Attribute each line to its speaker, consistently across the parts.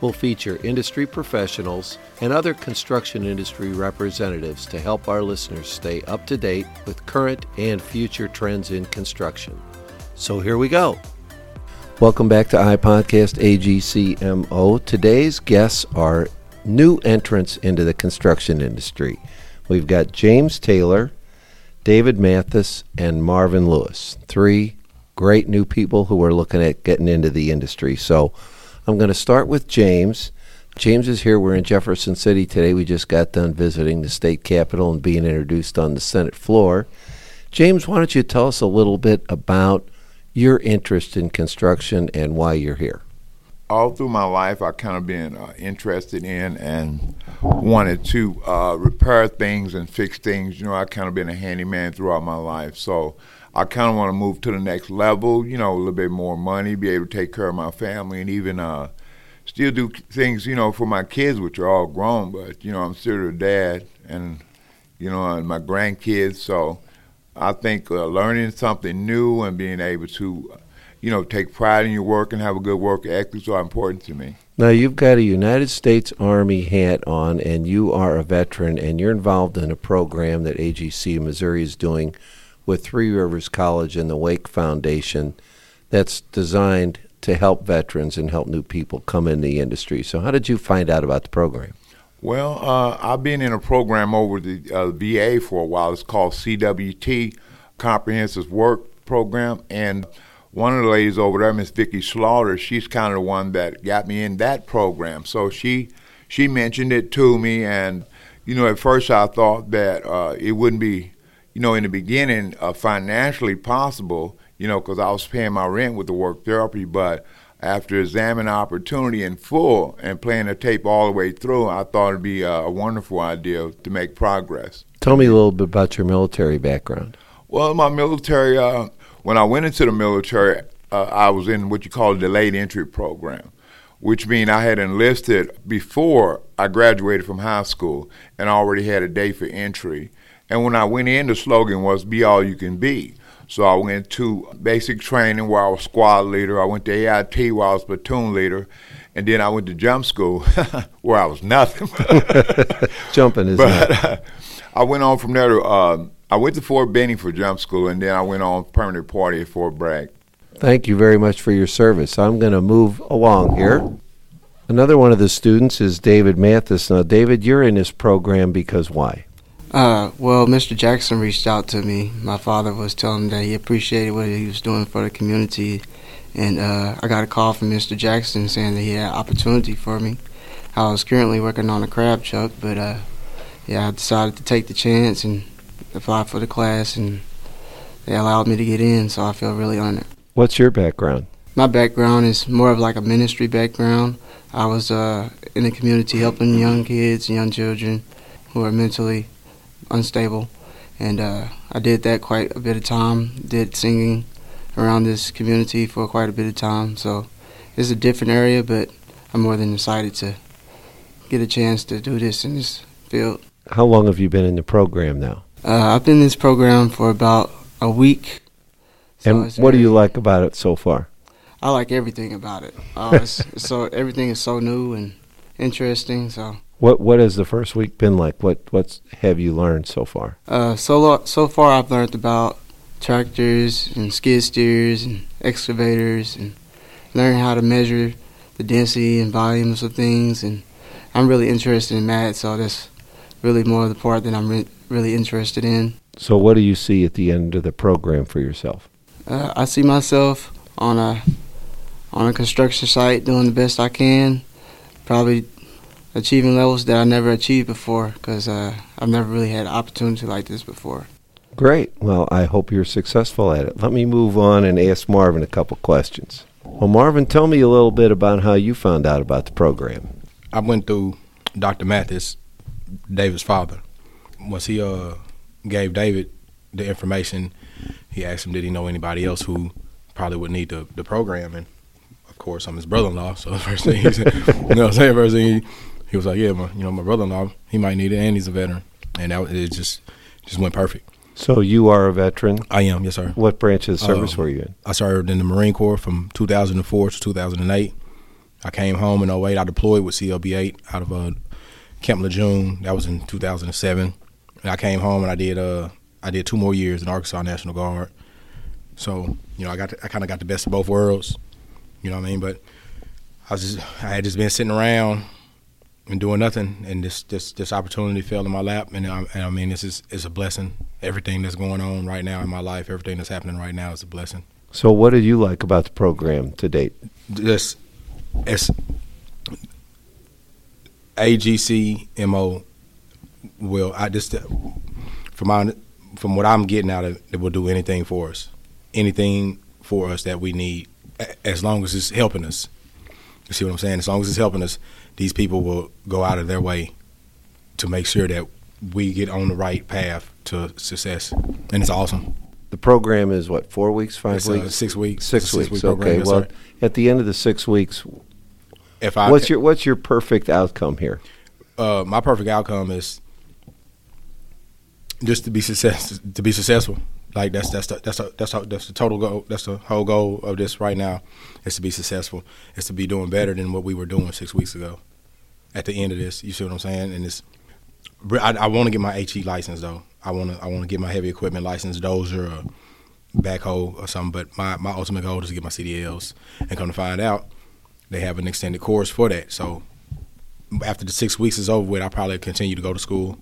Speaker 1: will feature industry professionals and other construction industry representatives to help our listeners stay up to date with current and future trends in construction. So here we go. Welcome back to iPodcast AGCMO. Today's guests are new entrants into the construction industry. We've got James Taylor, David Mathis, and Marvin Lewis. Three great new people who are looking at getting into the industry. So I'm going to start with James. James is here. We're in Jefferson City today. We just got done visiting the state capitol and being introduced on the Senate floor. James, why don't you tell us a little bit about your interest in construction and why you're here?
Speaker 2: All through my life, I've kind of been uh, interested in and wanted to uh, repair things and fix things. You know, I've kind of been a handyman throughout my life, so I kind of want to move to the next level, you know, a little bit more money, be able to take care of my family, and even uh, still do things, you know, for my kids, which are all grown. But you know, I'm still a dad, and you know, and my grandkids. So I think uh, learning something new and being able to, you know, take pride in your work and have a good work ethic so important to me.
Speaker 1: Now you've got a United States Army hat on, and you are a veteran, and you're involved in a program that AGC Missouri is doing with Three Rivers College and the Wake Foundation that's designed to help veterans and help new people come in the industry. So, how did you find out about the program?
Speaker 2: Well, uh, I've been in a program over the uh, VA for a while. It's called CWT, Comprehensive Work Program, and one of the ladies over there, Miss Vicki Slaughter, she's kind of the one that got me in that program. So she she mentioned it to me, and you know, at first I thought that uh, it wouldn't be you know, in the beginning, uh, financially possible, you know, because I was paying my rent with the work therapy. But after examining opportunity in full and playing the tape all the way through, I thought it'd be a, a wonderful idea to make progress.
Speaker 1: Tell me a little bit about your military background.
Speaker 2: Well, my military, uh, when I went into the military, uh, I was in what you call a delayed entry program, which means I had enlisted before I graduated from high school and already had a day for entry. And when I went in, the slogan was "Be all you can be." So I went to basic training where I was squad leader. I went to AIT where I was platoon leader, and then I went to jump school where I was nothing.
Speaker 1: Jumping is
Speaker 2: but uh, I went on from there to uh, I went to Fort Benning for jump school, and then I went on permanent party at Fort Bragg.
Speaker 1: Thank you very much for your service. I'm going to move along here. Another one of the students is David Mathis. Now, David, you're in this program because why?
Speaker 3: Uh, well, Mr. Jackson reached out to me. My father was telling him that he appreciated what he was doing for the community, and uh, I got a call from Mr. Jackson saying that he had opportunity for me. I was currently working on a crab chuck, but uh, yeah, I decided to take the chance and apply for the class, and they allowed me to get in, so I feel really honored.
Speaker 1: What's your background?
Speaker 3: My background is more of like a ministry background. I was uh, in the community helping young kids, young children who are mentally unstable, and uh, I did that quite a bit of time. Did singing around this community for quite a bit of time. So it's a different area, but I'm more than excited to get a chance to do this in this field.
Speaker 1: How long have you been in the program now?
Speaker 3: Uh, I've been in this program for about a week.
Speaker 1: So and what do you like about it so far?
Speaker 3: I like everything about it. Uh, so everything is so new and interesting. So
Speaker 1: what what has the first week been like? What what's have you learned so far?
Speaker 3: Uh, so so far, I've learned about tractors and skid steers and excavators and learning how to measure the density and volumes of things. And I'm really interested in math, so that's really more of the part that I'm re- really interested in.
Speaker 1: So, what do you see at the end of the program for yourself?
Speaker 3: Uh, I see myself on a on a construction site doing the best I can, probably achieving levels that I never achieved before because uh, I've never really had an opportunity like this before.
Speaker 1: Great. Well, I hope you're successful at it. Let me move on and ask Marvin a couple questions. Well, Marvin, tell me a little bit about how you found out about the program.
Speaker 4: I went through Dr. Mathis, David's father. Once he uh, gave David the information, he asked him, did he know anybody else who probably would need the, the program? And of course, I'm his brother-in-law, so the first thing he said, you know what I'm saying? First thing he, he was like, yeah, my, you know, my brother-in-law, he might need it, and he's a veteran, and that it just just went perfect.
Speaker 1: So you are a veteran.
Speaker 4: I am, yes, sir.
Speaker 1: What branch of the service
Speaker 4: Um,
Speaker 1: were you in?
Speaker 4: I served in the Marine Corps from 2004 to 2008. I came home in 08. I deployed with CLB-8 out of uh, Camp Lejeune. That was in 2007. And I came home and I did uh I did two more years in Arkansas National Guard. So you know I got to, I kind of got the best of both worlds. You know what I mean? But I was just I had just been sitting around and doing nothing, and this this this opportunity fell in my lap, and I, and I mean this is is a blessing. Everything that's going on right now in my life, everything that's happening right now is a blessing.
Speaker 1: So what did you like about the program to date?
Speaker 4: This it's AGC MO will I just from my from what I'm getting out of it, it will do anything for us, anything for us that we need, as long as it's helping us. You see what I'm saying? As long as it's helping us, these people will go out of their way to make sure that we get on the right path to success, and it's awesome.
Speaker 1: The program is what four weeks, five
Speaker 4: It's, uh,
Speaker 1: weeks,
Speaker 4: six weeks.
Speaker 1: six
Speaker 4: a
Speaker 1: weeks. okay. well, at the end of the six weeks,
Speaker 4: If I
Speaker 1: what's your what's your perfect outcome here?
Speaker 4: uh, my perfect outcome is just to be success to be successful. Like that's that's the, that's the, that's that's the total goal. That's the whole goal of this right now is to be successful. Is to be doing better than what we were doing six weeks ago. At the end of this, you see what I'm saying? And it's I, I want to get my HE license though. I want to I want to get my heavy equipment license, dozer or backhoe or something. But my my ultimate goal is to get my CDLs. And come to find out, they have an extended course for that. So after the six weeks is over with, I'll probably continue to go to school,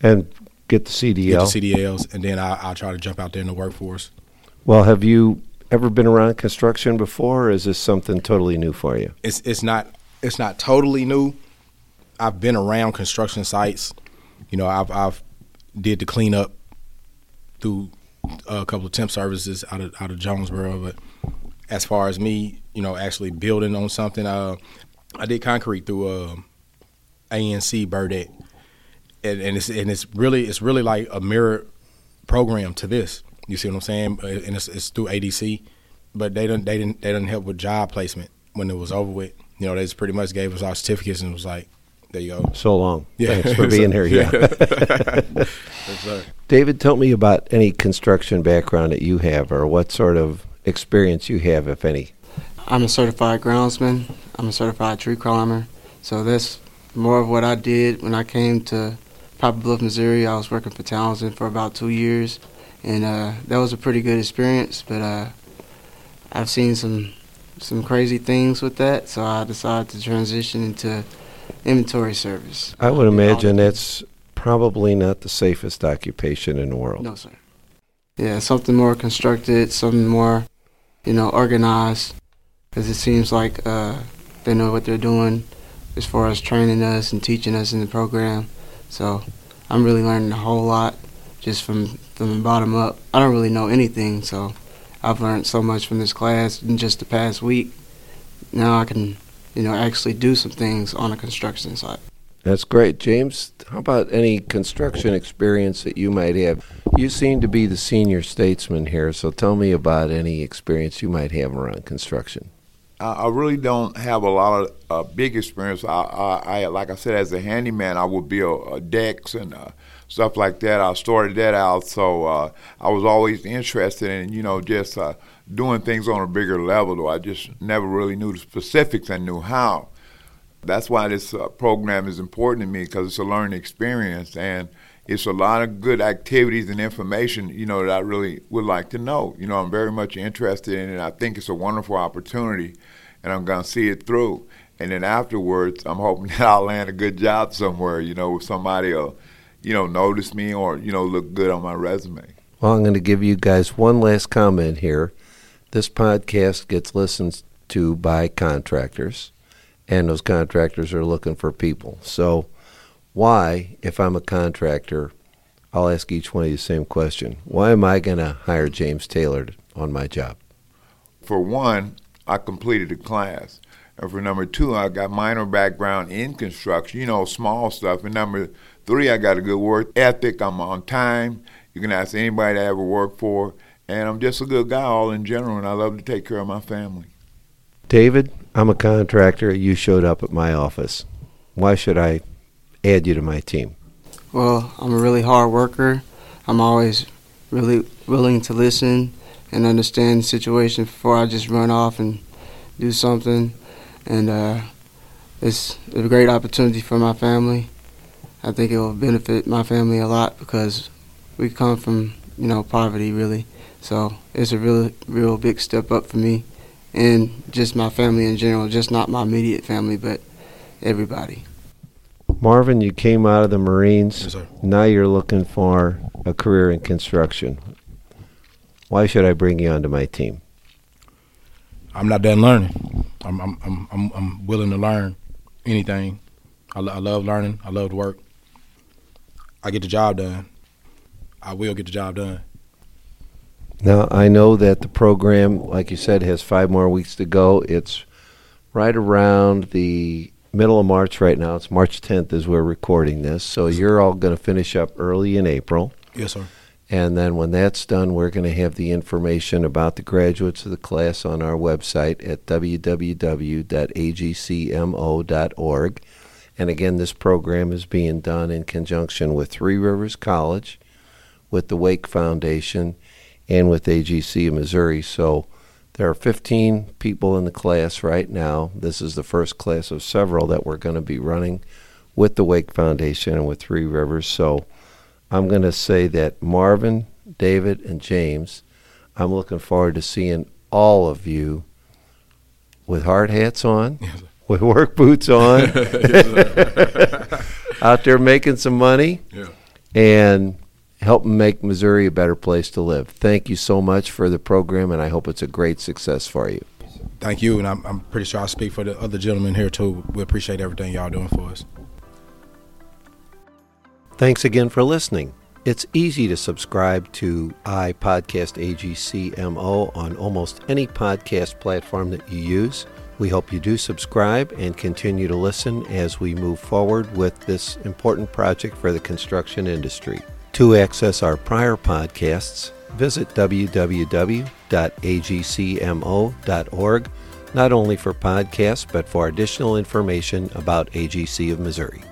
Speaker 1: And get the CDL.
Speaker 4: get the CDLs, and then I, I'll try to jump out there in the workforce.
Speaker 1: well, have you ever been around construction before, or is this something totally new for you?
Speaker 4: It's it's not it's not totally new. I've been around construction sites. You know, I've I've did the cleanup through a couple of temp services out of out of Jonesboro, but as far as me, you know, actually building on something, uh, I did concrete through uh, ANC Burdette, and, and it's and it's really it's really like a mirror program to this. You see what I'm saying? Uh, And it's, it's through ADC, but they didn't they didn't they didn't help with job placement when it was over with. You know, they just pretty much gave us our certificates and was like, "There you go."
Speaker 1: So long.
Speaker 4: Yeah.
Speaker 1: Thanks for being here. Yeah.
Speaker 4: Yes.
Speaker 1: David, tell me about any construction background that you have, or what sort of experience you have, if any.
Speaker 3: I'm a certified groundsman. I'm a certified tree climber. So that's more of what I did when I came to Poplar Bluff, Missouri. I was working for Townsend for about two years, and uh, that was a pretty good experience. But uh, I've seen some some crazy things with that, so I decided to transition into inventory service.
Speaker 1: I would imagine that's probably not the safest occupation in the world.
Speaker 3: No, sir. Yeah, something more constructed, something more, you know, organized. Because it seems like uh, they know what they're doing as far as training us and teaching us in the program. So I'm really learning a whole lot just from, from the bottom up. I don't really know anything, so I've learned so much from this class in just the past week. Now I can, you know, actually do some things on a construction site.
Speaker 1: That's great. James, how about any construction experience that you might have? You seem to be the senior statesman here, so tell me about any experience you might have around construction.
Speaker 2: I, really don't have a lot of uh, big experience. I, I, I, like I said, as a handyman, I would build uh, decks and uh, stuff like that. I started that out, so uh, I was always interested in, you know, just uh, doing things on a bigger level. Though I just never really knew the specifics and knew how. That's why this uh, program is important to me because it's a learning experience and it's a lot of good activities and information, you know, that I really would like to know. You know, I'm very much interested in it. I think it's a wonderful opportunity and I'm going to see it through. And then afterwards, I'm hoping that I'll land a good job somewhere, you know, where somebody will, you know, notice me or, you know, look good on my resume.
Speaker 1: Well, I'm going to give you guys one last comment here. This podcast gets listened to by contractors, and those contractors are looking for people. So, why, if I'm a contractor, I'll ask each one of you the same question. Why am I going to hire James Taylor on my job?
Speaker 2: For one, I completed a class. And for number two, I got minor background in construction, you know, small stuff. And number three, I got a good work ethic. I'm on time. You can ask anybody I ever worked for. And I'm just a good guy all in general, and I love to take care of my family.
Speaker 1: David, I'm a contractor. You showed up at my office. Why should I add you to my team?
Speaker 3: Well, I'm a really hard worker. I'm always really willing to listen and understand the situation before I just run off and do something. And uh, it's a great opportunity for my family. I think it will benefit my family a lot because we come from you know poverty really. So it's a real real big step up for me and just my family in general, just not my immediate family, but everybody.
Speaker 1: Marvin, you came out of the Marines.
Speaker 4: Yes.
Speaker 1: Now you're looking for a career in construction. Why should I bring you onto my team?
Speaker 4: I'm not done learning. I'm I'm I'm I'm, I'm willing to learn anything. I, lo- I love learning. I love to work. I get the job done. I will get the job done.
Speaker 1: Now, I know that the program, like you said, has five more weeks to go. It's right around the middle of March right now. It's March 10th as we're recording this. So you're all going to finish up early in April.
Speaker 4: Yes, sir.
Speaker 1: And then when that's done, we're going to have the information about the graduates of the class on our website at www.agcmo.org. And again, this program is being done in conjunction with Three Rivers College, with the Wake Foundation, and with AGC of Missouri. So there are 15 people in the class right now. This is the first class of several that we're going to be running with the Wake Foundation and with Three Rivers. So I'm going to say that Marvin, David, and James, I'm looking forward to seeing all of you with hard hats on, with work boots on, out there making some money,
Speaker 4: Yeah.
Speaker 1: and helping make Missouri a better place to live. Thank you so much for the program, and I hope it's a great success for you.
Speaker 4: Thank you, and I'm I'm pretty sure I speak for the other gentlemen here too. We appreciate everything y'all doing for us.
Speaker 1: Thanks again for listening. It's easy to subscribe to iPodcast AGCMO on almost any podcast platform that you use. We hope you do subscribe and continue to listen as we move forward with this important project for the construction industry. To access our prior podcasts, visit www.agcmo.org, not only for podcasts, but for additional information about AGC of Missouri.